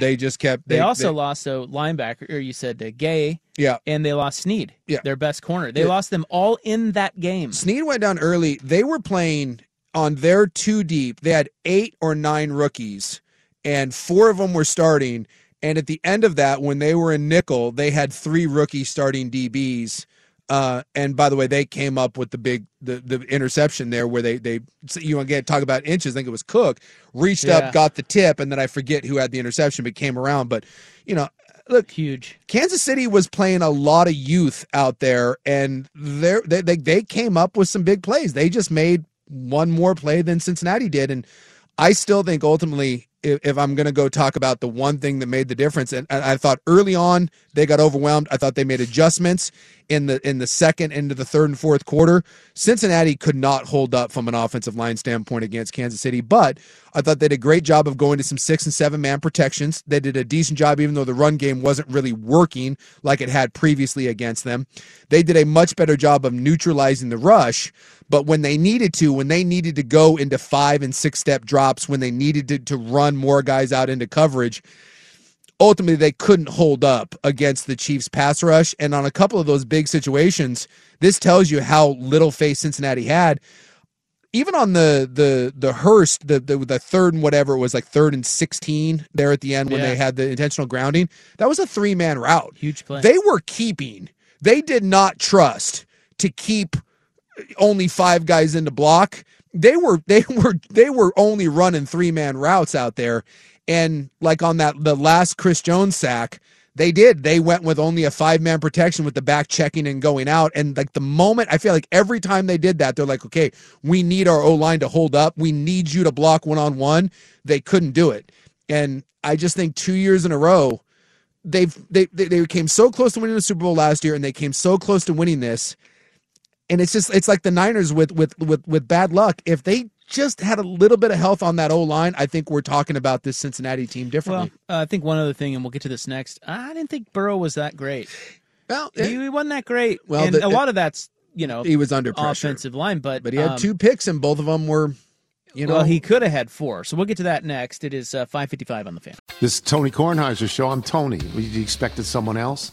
they just kept. They, also lost a linebacker, or you said uh, Gay. Yeah. And they lost Sneed. Yeah. Their best corner. They Yeah. lost them all in that game. Sneed went down early. They were playing on their two deep. They had eight or nine rookies, and four of them were starting. And at the end of that, when they were in nickel, they had three rookie starting DBs. Uh, and by the way, they came up with the big the, the interception there where they they you again talk about inches. I think it was Cook reached Yeah. up, got the tip, and then I forget who had the interception, but came around. But you know, look, huge. Kansas City was playing a lot of youth out there, and they're- they they they came up with some big plays. They just made one more play than Cincinnati did, and I still think ultimately, if, if I'm going to go talk about the one thing that made the difference, and, and I thought early on they got overwhelmed. I thought they made adjustments in the in the second into the third and fourth quarter. Cincinnati could not hold up from an offensive line standpoint against Kansas City, but I thought they did a great job of going to some six and seven man protections. They did a decent job, even though the run game wasn't really working like it had previously against them. They did a much better job of neutralizing the rush, but when they needed to, when they needed to go into five and six step drops, when they needed to, to run more guys out into coverage, ultimately they couldn't hold up against the Chiefs pass rush. And on a couple of those big situations, this tells you how little faith Cincinnati had. Even on the the the Hurst, the, the the third and whatever it was like third and sixteen there at the end when Yeah. they had the intentional grounding, that was a three man route. Huge play. They were keeping. They did not trust to keep only five guys in the block. They were they were they were only running three man routes out there, and like on that the last Chris Jones sack, They did. They went with only a five man protection with the back checking and going out. And like the moment, I feel like every time they did that, they're like, okay, we need our O line to hold up. We need you to block one on one. They couldn't do it. And I just think two years in a row, they've they, they came so close to winning the Super Bowl last year, and they came so close to winning this. And it's just it's like the Niners with with with with bad luck. If they just had a little bit of health on that O line, I think we're talking about this Cincinnati team differently. Well, uh, I think one other thing, and we'll get to this next. I didn't think Burrow was that great. Well, he, he wasn't that great. Well, and the- a lot of that's you know he was under pressure. offensive line, but but he had um, two picks, and both of them were, you know, well, he could have had four. So we'll get to that next. It is uh, five fifty five on the fan. This is Tony Kornheiser show. I'm Tony. You expected someone else?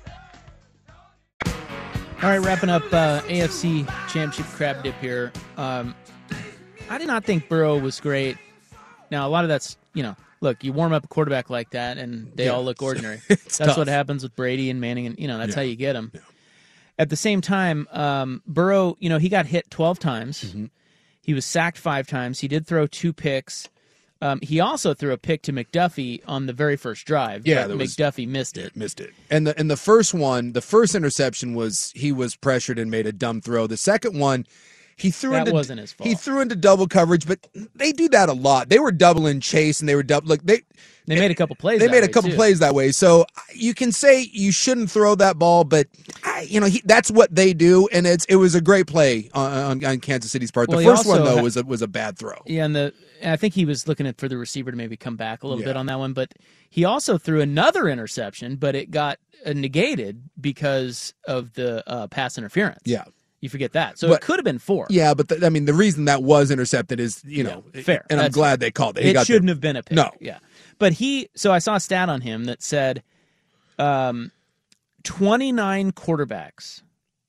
All right, wrapping up uh, AFC Championship crab dip here. Um, I did not think Burrow was great. Now, a lot of that's, you know, look, you warm up a quarterback like that and they Yeah. all look ordinary. That's tough. what happens with Brady and Manning, and, you know, that's Yeah. how you get them. At the same time, um, Burrow, you know, he got hit 12 times. Mm-hmm. He was sacked five times. He did throw two picks. Um, he also threw a pick to McDuffie on the very first drive. Yeah, there was- McDuffie missed it. missed it. And the and the first one, the first interception was he was pressured and made a dumb throw. The second one, he threw That into wasn't his fault. He threw into double coverage, but they do that a lot. They were doubling Chase and they were double like they They made a couple plays. they made a couple too. plays that way. So you can say you shouldn't throw that ball, but I, you know he, that's what they do, and it's it was a great play on, on, on Kansas City's part. The Well, first one though had- was a, was a bad throw. Yeah, and the I think he was looking at for the receiver to maybe come back a little Yeah. bit on that one, but he also threw another interception, but it got uh, negated because of the uh, pass interference. Yeah. You forget that. So But- it could have been four. Yeah, but the, I mean the reason that was intercepted is you know fair. and I'm glad fair. they called it. He It shouldn't have been a pick. No, Yeah. But he so I saw a stat on him that said um 29 quarterbacks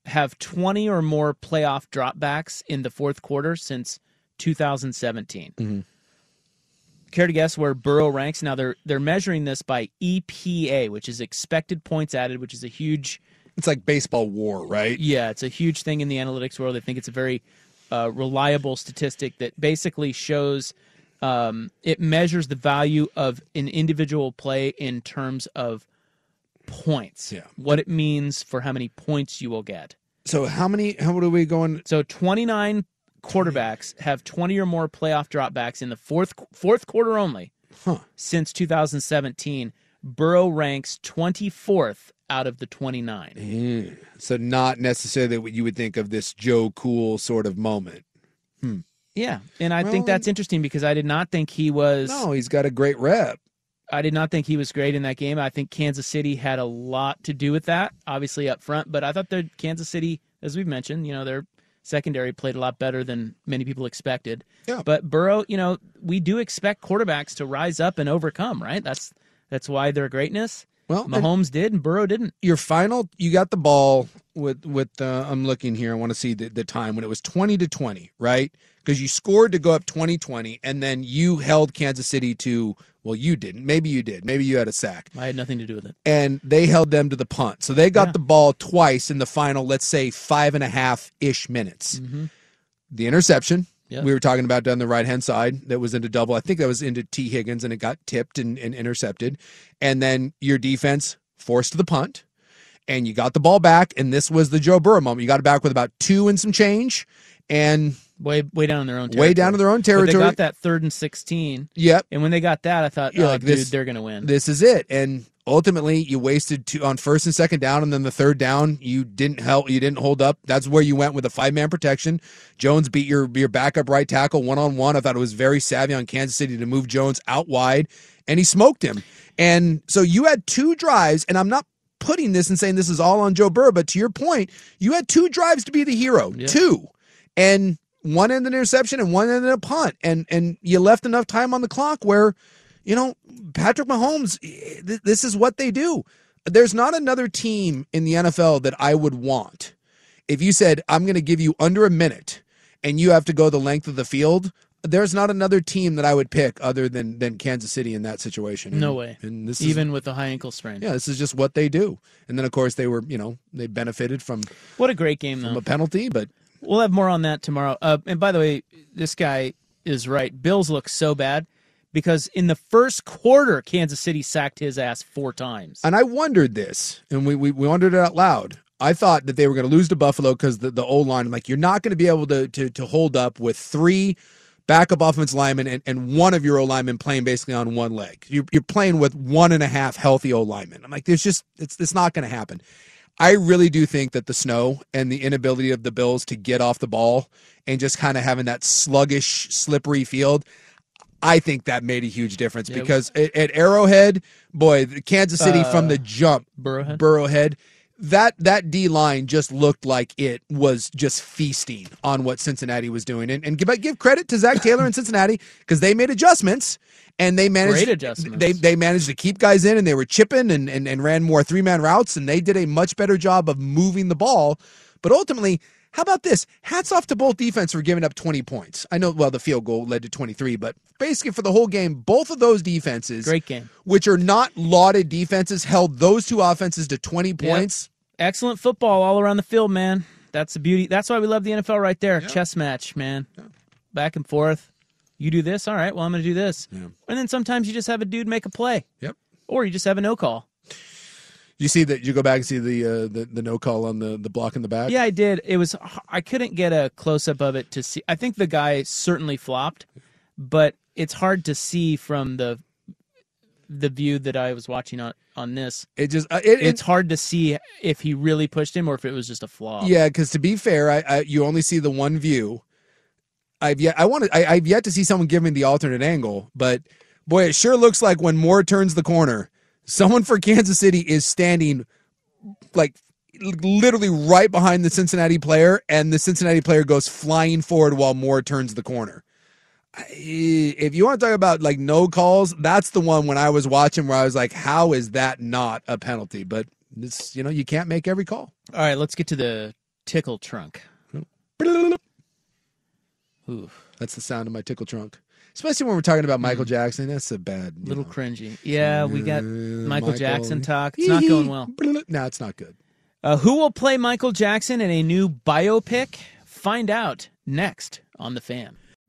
have 20 or more playoff dropbacks in the fourth quarter since 2017. Mm-hmm. Care to guess where Burrow ranks? Now they're they're measuring this by EPA, which is expected points added, which is a huge It's like baseball war, right? yeah, it's a huge thing in the analytics world. I think it's a very uh, reliable statistic that basically shows um, it measures the value of an individual play in terms of points. Yeah. What it means for how many points you will get. So how many? How are we going? So 29 quarterbacks have 20 or more playoff dropbacks in the fourth fourth quarter only Huh. since 2017. Burrow ranks 24th out of the 29. Mm. So not necessarily what you would think of this Joe Cool sort of moment. Hmm. Yeah, and I think that's interesting because I did not think he was. No, he's got a great rep. I did not think he was great in that game. I think Kansas City had a lot to do with that, obviously up front. But I thought that Kansas City, as we've mentioned, you know, their secondary played a lot better than many people expected. Yeah. But Burrow, you know, we do expect quarterbacks to rise up and overcome, right? That's that's why their greatness. Well, Mahomes did, and Burrow didn't. Your final, you got the ball with with. Uh, I'm looking here. I want to see the, the time when it was 20 to 20, right? Because you scored to go up 20-20, and then you held Kansas City to. Well, you didn't. Maybe you did. Maybe you had a sack. I had nothing to do with it. and they held them to the punt. So they got Yeah. the ball twice in the final, let's say five and a half ish minutes. Mhm. The interception Yeah. we were talking about down the right hand side that was into double. I think that was into Tee Higgins and it got tipped and, and intercepted. And then your defense forced the punt and you got the ball back. And this was the Joe Burrow moment. You got it back with about two and some change. And Way way down in their own territory. way down to their own But territory. they got that third and 16. Yep. And when they got that, I thought, You're oh, like, dude, this- they're going to win. This is it. And ultimately, you wasted two on first and second down, and then the third down, you didn't help. You didn't hold up. That's where you went with a five man protection. Jones beat your your backup right tackle one on one. I thought it was very savvy on Kansas City to move Jones out wide, and he smoked him. And so you had two drives, and I'm not putting this and saying this is all on Joe Burrow, but to your point, you had two drives to be the hero. Two. And one ended in an interception and one in a punt. And and you left enough time on the clock where, you know, Patrick Mahomes, eh, th- this is what they do. there's not another team in the NFL that I would want. If you said I'm going to give you under a minute and you have to go the length of the field, there's not another team that I would pick other than than Kansas City in that situation. No way. And this Even is, with a high ankle sprain. yeah, this is just what they do. And then of course they were, you know, they benefited from What a great game, from though. a penalty, but We'll have more on that tomorrow. Uh, and by the way, this guy is right. Bills look so bad because in the first quarter, Kansas City sacked his ass four times. And I wondered this, and we, we, we wondered it out loud. I thought that they were going to lose to Buffalo because the, the O line, I'm like, you're not going to be able to, to to hold up with three backup offense linemen and, and one of your O linemen playing basically on one leg. You're, you're playing with one and a half healthy O linemen. I'm like, there's just, it's, it's not going to happen. I really do think that the snow and the inability of the Bills to get off the ball and just kind of having that sluggish, slippery field, I think that made a huge difference Yeah. because at, at Arrowhead, boy, Kansas City Uh, from the jump, Burrowhead? Burrowhead, that that D line just looked like it was just feasting on what Cincinnati was doing. And, and give give credit to Zac Taylor and Cincinnati because they made adjustments and they managed Great adjustments. They they managed to keep guys in and they were chipping and and, and ran more three man routes and they did a much better job of moving the ball. But ultimately, how about this? Hats off to both defense for giving up 20 points. I know, well, the field goal led to 23, but basically for the whole game, both of those defenses, Great game. which are not lauded defenses, held those two offenses to 20 points. Excellent football all around the field, man. That's the beauty. That's why we love the NFL right there. Chess match, man. Back and forth. You do this, all right. Well, I'm going to do this, and then sometimes you just have a dude make a play. Yep. Or you just have a no call. You see that? You go back and see the uh, the, the no call on the the block in the back. Yeah, I did. It was. I couldn't get a close up of it to see. I think the guy certainly flopped, but it's hard to see from the the view that I was watching on on this. It just uh, it, it's hard to see if he really pushed him or if it was just a flaw. Yeah, because to be fair, I, I you only see the one view. I've yet I want to I, I've yet to see someone give me the alternate angle, but boy, it sure looks like when Moore turns the corner, someone for Kansas City is standing like literally right behind the Cincinnati player, and the Cincinnati player goes flying forward while Moore turns the corner. If you want to talk about like no calls, that's the one when I was watching where I was like, how is that not a penalty? But this, you know, you can't make every call. All right, let's get to the tickle trunk. Ooh. That's the sound of my tickle trunk. Especially when we're talking about Michael Jackson. That's a bad. Little know. cringy. Yeah, we got Uh, Michael, Jackson talk. It's not going well. No, it's not good. Uh, who will play Michael Jackson in a new biopic? Find out next on The Fan.